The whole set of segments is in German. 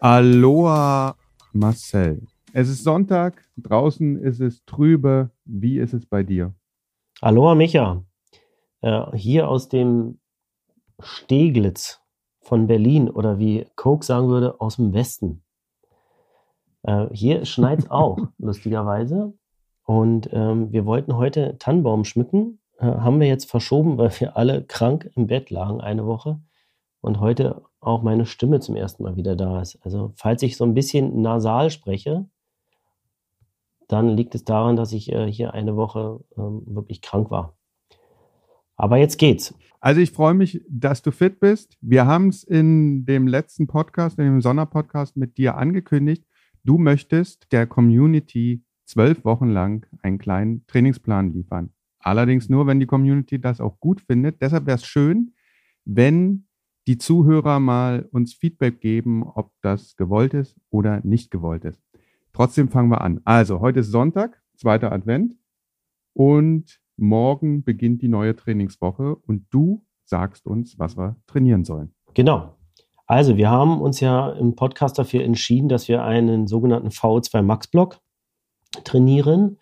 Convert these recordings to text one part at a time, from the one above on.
Aloha Marcel. Es ist Sonntag, draußen ist es trübe. Wie ist es bei dir? Aloha Micha. Äh, hier aus dem Steglitz von Berlin oder wie Coke sagen würde, aus dem Westen. Äh, hier schneit es auch, lustigerweise. Und ähm, wir wollten heute Tannenbaum schmücken. Haben wir jetzt verschoben, weil wir alle krank im Bett lagen eine Woche. Und heute auch meine Stimme zum ersten Mal wieder da ist. Also falls ich so ein bisschen nasal spreche, dann liegt es daran, dass ich äh, hier eine Woche ähm, wirklich krank war. Aber jetzt geht's. Also ich freue mich, dass du fit bist. Wir haben es in dem letzten Podcast, in dem Sonderpodcast mit dir angekündigt. Du möchtest der Community zwölf Wochen lang einen kleinen Trainingsplan liefern. Allerdings nur, wenn die Community das auch gut findet. Deshalb wäre es schön, wenn die Zuhörer mal uns Feedback geben, ob das gewollt ist oder nicht gewollt ist. Trotzdem fangen wir an. Also, heute ist Sonntag, zweiter Advent und morgen beginnt die neue Trainingswoche und du sagst uns, was wir trainieren sollen. Genau. Also, wir haben uns ja im Podcast dafür entschieden, dass wir einen sogenannten VO2 Max Block trainieren.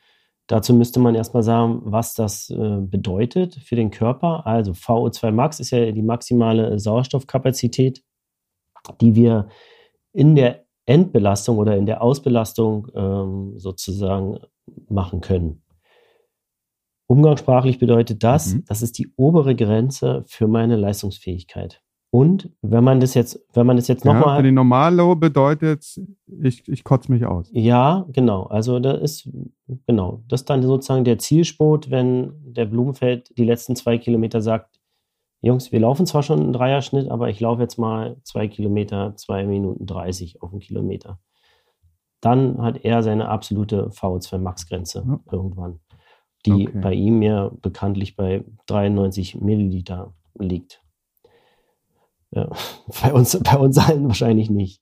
Dazu müsste man erstmal sagen, was das äh, bedeutet für den Körper. Also VO2 Max ist ja die maximale Sauerstoffkapazität, die wir in der Endbelastung oder in der Ausbelastung ähm, sozusagen machen können. Umgangssprachlich bedeutet das, mhm. das ist die obere Grenze für meine Leistungsfähigkeit. Und wenn man das jetzt, wenn man das jetzt nochmal. Ja, für den Normalo bedeutet, ich, ich kotze mich aus. Ja, genau. Also da ist, genau, das ist dann sozusagen der Zielsport, wenn der Blumenfeld die letzten zwei Kilometer sagt, Jungs, wir laufen zwar schon einen Dreierschnitt, aber ich laufe jetzt mal zwei Kilometer, zwei Minuten 30 auf einen Kilometer. Dann hat er seine absolute VO2 Max-Grenze ja. irgendwann, die okay. bei ihm ja bekanntlich bei 93 Milliliter liegt. Ja, bei, uns, bei uns allen wahrscheinlich nicht.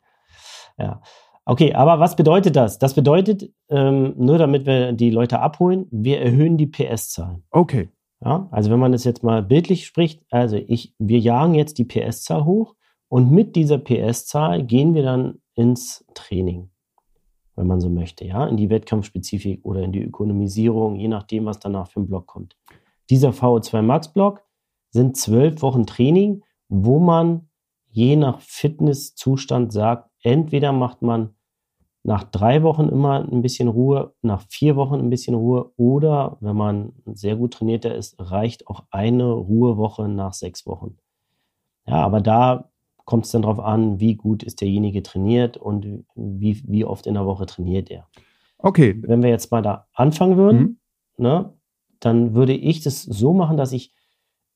Ja. Okay, aber was bedeutet das? Das bedeutet, ähm, nur damit wir die Leute abholen, wir erhöhen die PS-Zahl. Okay. Ja, also wenn man das jetzt mal bildlich spricht, also ich, wir jagen jetzt die PS-Zahl hoch und mit dieser PS-Zahl gehen wir dann ins Training, wenn man so möchte, ja, in die Wettkampfspezifik oder in die Ökonomisierung, je nachdem, was danach für ein Block kommt. Dieser VO2 Max-Block sind zwölf Wochen Training wo man je nach Fitnesszustand sagt, entweder macht man nach drei Wochen immer ein bisschen Ruhe, nach vier Wochen ein bisschen Ruhe oder wenn man sehr gut trainierter ist, reicht auch eine Ruhewoche nach sechs Wochen. Ja, aber da kommt es dann darauf an, wie gut ist derjenige trainiert und wie, wie oft in der Woche trainiert er. Okay. Wenn wir jetzt mal da anfangen würden, mhm. ne, dann würde ich das so machen, dass ich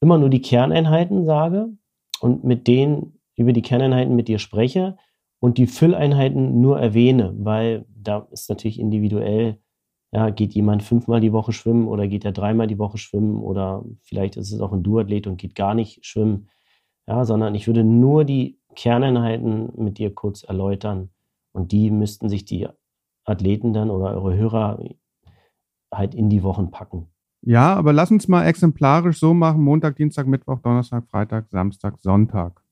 immer nur die Kerneinheiten sage und mit denen über die Kerneinheiten mit dir spreche und die Fülleinheiten nur erwähne, weil da ist natürlich individuell, ja, geht jemand fünfmal die Woche schwimmen oder geht er dreimal die Woche schwimmen oder vielleicht ist es auch ein Duathlet und geht gar nicht schwimmen, ja, sondern ich würde nur die Kerneinheiten mit dir kurz erläutern und die müssten sich die Athleten dann oder eure Hörer halt in die Wochen packen. Ja, aber lass uns mal exemplarisch so machen: Montag, Dienstag, Mittwoch, Donnerstag, Freitag, Samstag, Sonntag.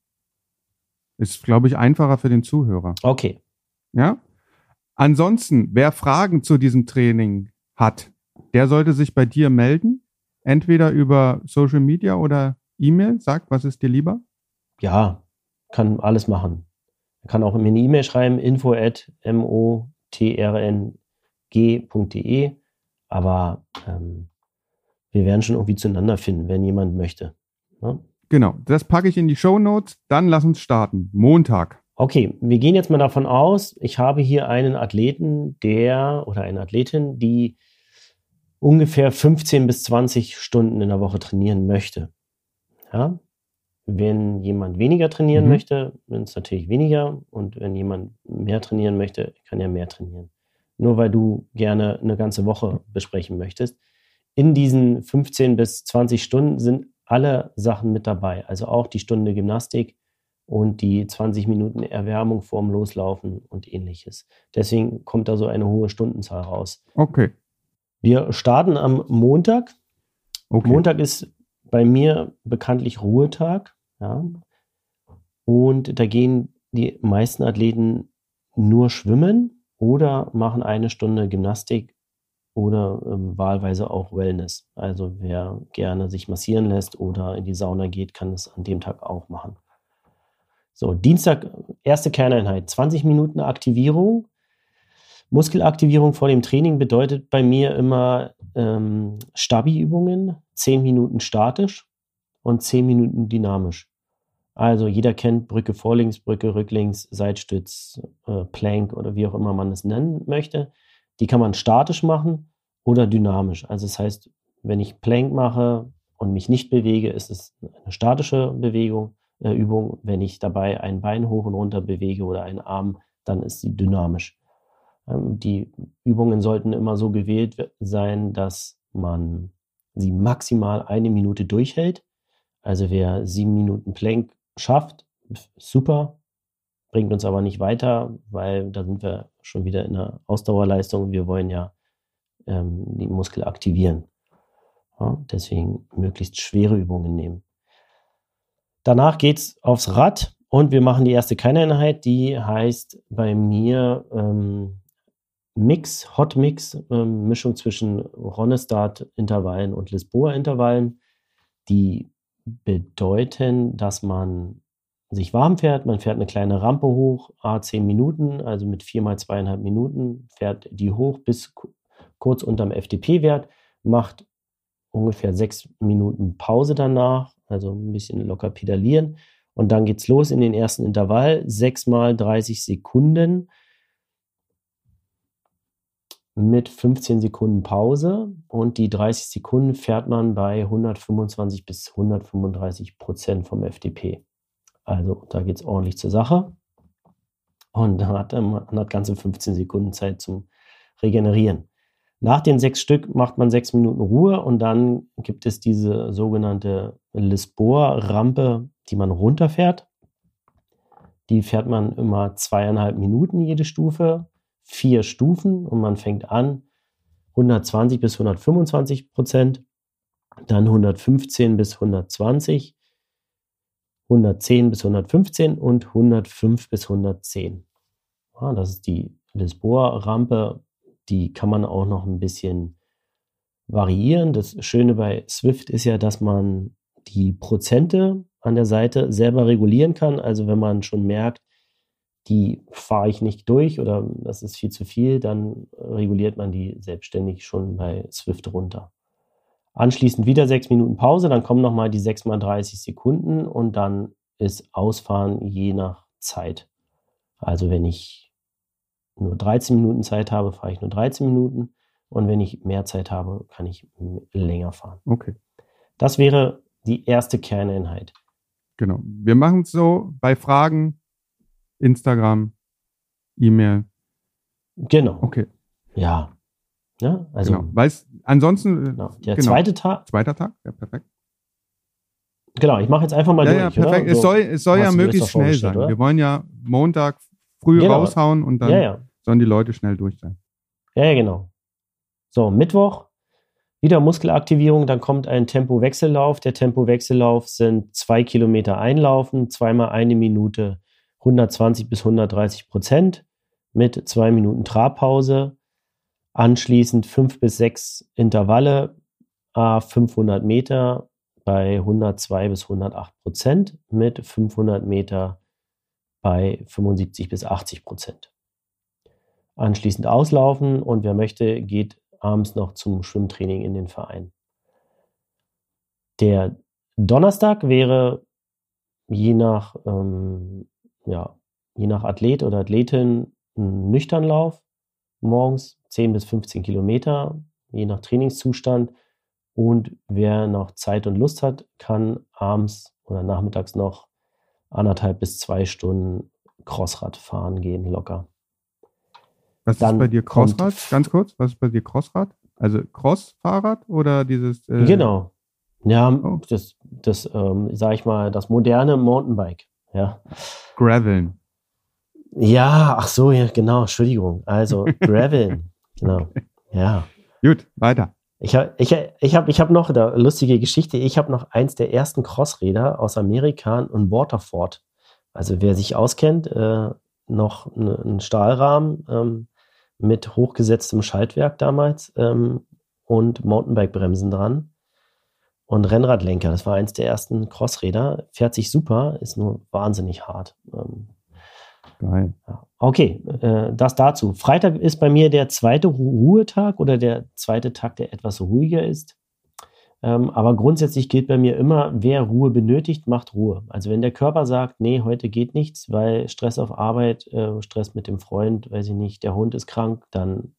Ist, glaube ich, einfacher für den Zuhörer. Okay. Ja? Ansonsten, wer Fragen zu diesem Training hat, der sollte sich bei dir melden. Entweder über Social Media oder E-Mail. Sag, was ist dir lieber? Ja, kann alles machen. Er kann auch mir eine E-Mail schreiben, info at motrng.de. Aber ähm, wir werden schon irgendwie zueinander finden, wenn jemand möchte. Ja? Ne? Genau, das packe ich in die Show Notes. Dann lass uns starten. Montag. Okay, wir gehen jetzt mal davon aus, ich habe hier einen Athleten, der oder eine Athletin, die ungefähr 15 bis 20 Stunden in der Woche trainieren möchte. Ja? Wenn jemand weniger trainieren mhm. möchte, sind es natürlich weniger. Und wenn jemand mehr trainieren möchte, kann er mehr trainieren. Nur weil du gerne eine ganze Woche besprechen möchtest in diesen 15 bis 20 Stunden sind alle Sachen mit dabei. Also auch die Stunde Gymnastik und die 20 Minuten Erwärmung vorm Loslaufen und ähnliches. Deswegen kommt da so eine hohe Stundenzahl raus. Okay. Wir starten am Montag. Okay. Montag ist bei mir bekanntlich Ruhetag. Ja. Und da gehen die meisten Athleten nur schwimmen oder machen eine Stunde Gymnastik oder ähm, wahlweise auch Wellness. Also wer gerne sich massieren lässt oder in die Sauna geht, kann es an dem Tag auch machen. So, Dienstag, erste Kerneinheit, 20 Minuten Aktivierung. Muskelaktivierung vor dem Training bedeutet bei mir immer ähm, Stabi-Übungen, 10 Minuten statisch und 10 Minuten dynamisch. Also jeder kennt Brücke vorlinks, Brücke rücklinks, Seitstütz, äh, Plank oder wie auch immer man es nennen möchte. Die kann man statisch machen oder dynamisch. Also das heißt, wenn ich Plank mache und mich nicht bewege, ist es eine statische Bewegung, äh, Übung. Wenn ich dabei ein Bein hoch und runter bewege oder einen Arm, dann ist sie dynamisch. Ähm, die Übungen sollten immer so gewählt sein, dass man sie maximal eine Minute durchhält. Also wer sieben Minuten Plank schafft, super, bringt uns aber nicht weiter, weil da sind wir schon wieder in der Ausdauerleistung. Wir wollen ja ähm, die Muskel aktivieren. Ja, deswegen möglichst schwere Übungen nehmen. Danach geht es aufs Rad und wir machen die erste Kerneinheit, die heißt bei mir ähm, Mix, Hot Mix, ähm, Mischung zwischen Ronestart-Intervallen und Lisboa-Intervallen, die bedeuten, dass man sich warm fährt. Man fährt eine kleine Rampe hoch, a 10 Minuten, also mit 4 mal zweieinhalb Minuten, fährt die hoch bis kurz unterm FDP-Wert, macht ungefähr 6 Minuten Pause danach, also ein bisschen locker pedalieren. Und dann geht's los in den ersten Intervall, 6 mal 30 Sekunden mit 15 Sekunden Pause und die 30 Sekunden fährt man bei 125 bis 135 Prozent vom FDP. Also da geht es ordentlich zur Sache. Und dann hat man hat ganze 15 Sekunden Zeit zum Regenerieren. Nach den sechs Stück macht man sechs Minuten Ruhe und dann gibt es diese sogenannte Lisboa-Rampe, die man runterfährt. Die fährt man immer zweieinhalb Minuten jede Stufe vier Stufen und man fängt an 120 bis 125 Prozent, dann 115 bis 120, 110 bis 115 und 105 bis 110. Ja, das ist die Lisboa-Rampe. Die kann man auch noch ein bisschen variieren. Das Schöne bei Swift ist ja, dass man die Prozente an der Seite selber regulieren kann. Also wenn man schon merkt, die fahre ich nicht durch oder das ist viel zu viel, dann reguliert man die selbstständig schon bei Swift runter. Anschließend wieder sechs Minuten Pause, dann kommen nochmal die sechs mal 30 Sekunden und dann ist Ausfahren je nach Zeit. Also wenn ich nur 13 Minuten Zeit habe, fahre ich nur 13 Minuten und wenn ich mehr Zeit habe, kann ich länger fahren. Okay. Das wäre die erste Kerneinheit. Genau. Wir machen es so bei Fragen Instagram, E-Mail. Genau. Okay. Ja. Ja, also. Genau. Weiß, ansonsten. Genau. Der genau. zweite Tag. Zweiter Tag, ja, perfekt. Genau, ich mache jetzt einfach mal ja, durch. Ja, perfekt. es soll, es soll ja möglichst schnell sein. Oder? Wir wollen ja Montag früh genau. raushauen und dann ja, sollen die Leute schnell durch sein. Ja, ja, genau. So, Mittwoch, wieder Muskelaktivierung, dann kommt ein Tempo-Wechsellauf. Der Tempo-Wechsellauf sind zwei Kilometer einlaufen, zweimal eine Minute 120 bis 130 Prozent mit zwei Minuten Trabpause. Anschließend fünf bis sechs Intervalle, a 500 Meter bei 102 bis 108 Prozent mit 500 Meter bei 75 bis 80 Prozent. Anschließend auslaufen und wer möchte, geht abends noch zum Schwimmtraining in den Verein. Der Donnerstag wäre je nach ähm, ja, je nach Athlet oder Athletin einen Nüchternlauf morgens 10 bis 15 Kilometer, je nach Trainingszustand. Und wer noch Zeit und Lust hat, kann abends oder nachmittags noch anderthalb bis zwei Stunden Crossrad fahren gehen, locker. Was Dann ist bei dir Crossrad? Ganz kurz, was ist bei dir Crossrad? Also Crossfahrrad oder dieses? Äh genau. Ja, oh. das, das ähm, sage ich mal, das moderne Mountainbike. Ja. Graveln. Ja, ach so, ja, genau, Entschuldigung. Also Graveln, genau. Ja. Gut, weiter. Ich habe ich, ich hab, ich hab noch eine lustige Geschichte. Ich habe noch eins der ersten Crossräder aus Amerika, ein Waterford. Also wer sich auskennt, äh, noch ein Stahlrahmen ähm, mit hochgesetztem Schaltwerk damals ähm, und Mountainbike-Bremsen dran und Rennradlenker. Das war eins der ersten Crossräder. Fährt sich super, ist nur wahnsinnig hart. Ähm, Geil. Okay, äh, das dazu. Freitag ist bei mir der zweite Ruhetag oder der zweite Tag, der etwas ruhiger ist. Ähm, aber grundsätzlich gilt bei mir immer, wer Ruhe benötigt, macht Ruhe. Also wenn der Körper sagt, nee, heute geht nichts, weil Stress auf Arbeit, äh, Stress mit dem Freund, weiß ich nicht, der Hund ist krank, dann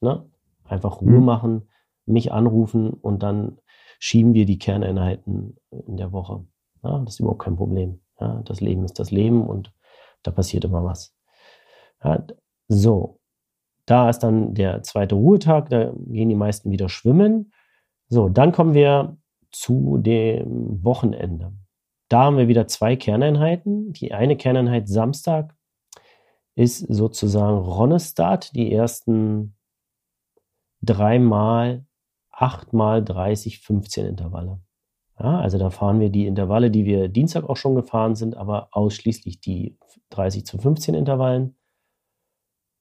ne, einfach Ruhe mhm. machen, mich anrufen und dann schieben wir die Kerneinheiten in der Woche. Ja, das ist überhaupt kein Problem. Ja, das Leben ist das Leben und da passiert immer was. Ja, so, da ist dann der zweite Ruhetag, da gehen die meisten wieder schwimmen. So, dann kommen wir zu dem Wochenende. Da haben wir wieder zwei Kerneinheiten. Die eine Kerneinheit Samstag ist sozusagen Ronnestart, die ersten dreimal, achtmal 30, 15 Intervalle. Ja, also da fahren wir die Intervalle, die wir Dienstag auch schon gefahren sind, aber ausschließlich die 30 zu 15 Intervallen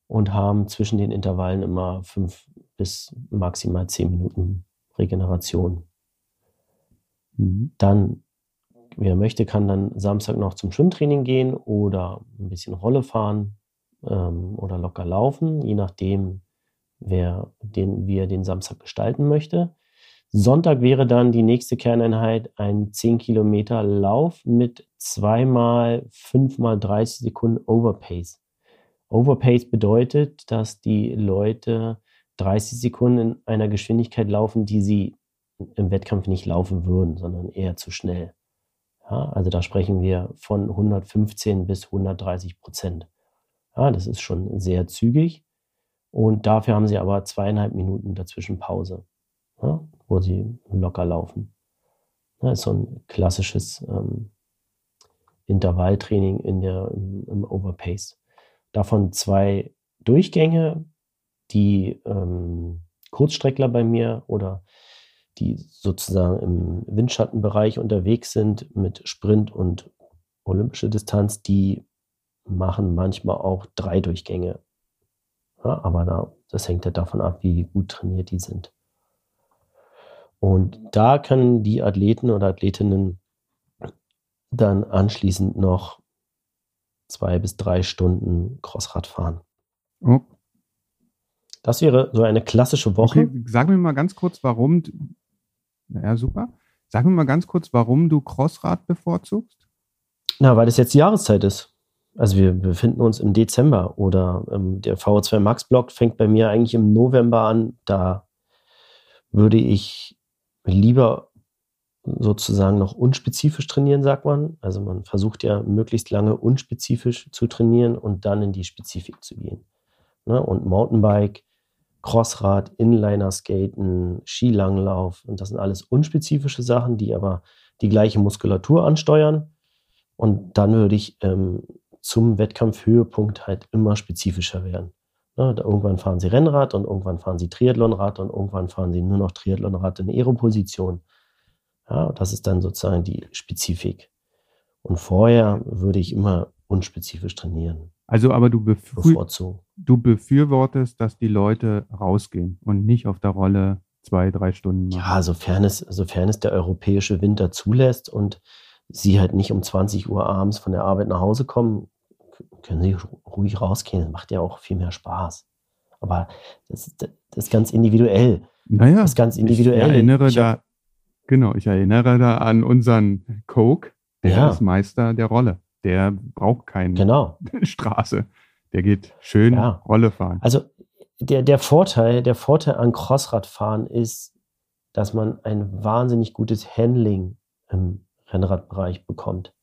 und haben zwischen den Intervallen immer fünf bis maximal zehn Minuten Regeneration. Mhm. Dann, wer möchte, kann dann Samstag noch zum Schwimmtraining gehen oder ein bisschen Rolle fahren ähm, oder locker laufen, je nachdem, wer den, wie er den Samstag gestalten möchte. Sonntag wäre dann die nächste Kerneinheit ein 10 Kilometer Lauf mit zweimal fünfmal 30 Sekunden Overpace. Overpace bedeutet, dass die Leute 30 Sekunden in einer Geschwindigkeit laufen, die sie im Wettkampf nicht laufen würden, sondern eher zu schnell. Ja, also da sprechen wir von 115 bis 130 Prozent. Ja, das ist schon sehr zügig. Und dafür haben sie aber zweieinhalb Minuten dazwischen Pause ja, wo sie locker laufen. Das ist so ein klassisches ähm, Intervalltraining in der, im, im, Overpace. Davon zwei Durchgänge, die ähm, Kurzstreckler bei mir oder die sozusagen im Windschattenbereich unterwegs sind mit Sprint und olympische Distanz, die machen manchmal auch drei Durchgänge. Ja, aber da, das hängt ja davon ab, wie gut trainiert die sind. Und da können die Athleten oder Athletinnen dann anschließend noch zwei bis drei Stunden Crossrad fahren. Oh. Das wäre so eine klassische Woche. Okay, sag mir mal ganz kurz, warum. Ja, super. Sag mir mal ganz kurz, warum du Crossrad bevorzugst. Na, weil es jetzt die Jahreszeit ist. Also wir befinden uns im Dezember oder ähm, der VO2 Max Block fängt bei mir eigentlich im November an. Da würde ich lieber sozusagen noch unspezifisch trainieren, sagt man. Also man versucht ja möglichst lange unspezifisch zu trainieren und dann in die Spezifik zu gehen. Ne? Und Mountainbike, Crossrad, Inliner-Skaten, Skilanglauf und das sind alles unspezifische Sachen, die aber die gleiche Muskulatur ansteuern. Und dann würde ich ähm, zum Wettkampfhöhepunkt halt immer spezifischer werden. Ne, irgendwann fahren sie Rennrad und irgendwann fahren sie Triathlonrad und irgendwann fahren sie nur noch Triathlonrad in Aeroposition. Ja, das ist dann sozusagen die Spezifik. Und vorher würde ich immer unspezifisch trainieren. Also, aber du, befür du befürwortest, dass die Leute rausgehen und nicht auf der Rolle zwei, drei Stunden machen. Ja, sofern es, sofern es der europäische Winter zulässt und sie halt nicht um 20 Uhr abends von der Arbeit nach Hause kommen, können Sie ruhig rausgehen. Das macht ja auch viel mehr Spaß. Aber das, das ist ganz individuell. Naja, das ist ganz individuell. Ich erinnere ich da, genau, ich erinnere da an unseren Coke, der ja. ist Meister der Rolle. Der braucht keine genau. Straße. Der geht schön ja. Rolle fahren. Also der, der Vorteil, der Vorteil an Crossradfahren ist, dass man ein wahnsinnig gutes Handling im Rennradbereich bekommt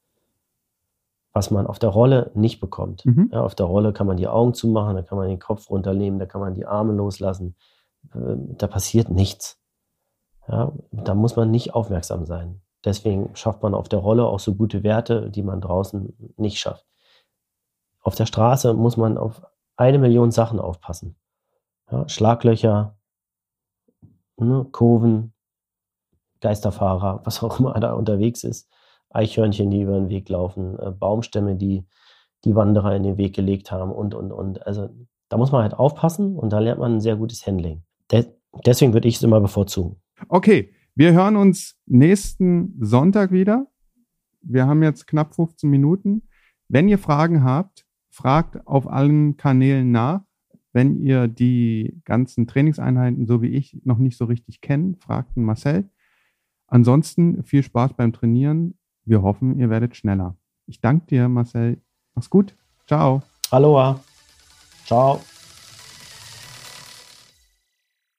was man auf der Rolle nicht bekommt. Mhm. Ja, auf der Rolle kann man die Augen zumachen, da kann man den Kopf runternehmen, da kann man die Arme loslassen. Ähm, da passiert nichts. Ja, da muss man nicht aufmerksam sein. Deswegen schafft man auf der Rolle auch so gute Werte, die man draußen nicht schafft. Auf der Straße muss man auf eine Million Sachen aufpassen. Ja, Schlaglöcher, ne, Kurven, Geisterfahrer, was auch immer da unterwegs ist, Eichhörnchen, die über den Weg laufen, äh, Baumstämme, die die Wanderer in den Weg gelegt haben und, und, und. Also da muss man halt aufpassen und da lernt man ein sehr gutes Handling. De deswegen würde ich es immer bevorzugen. Okay, wir hören uns nächsten Sonntag wieder. Wir haben jetzt knapp 15 Minuten. Wenn ihr Fragen habt, fragt auf allen Kanälen nach. Wenn ihr die ganzen Trainingseinheiten, so wie ich, noch nicht so richtig kennt, fragt Marcel. Ansonsten viel Spaß beim Trainieren. Wir hoffen, ihr werdet schneller. Ich danke dir, Marcel. Mach's gut. Ciao. Aloha. Ciao.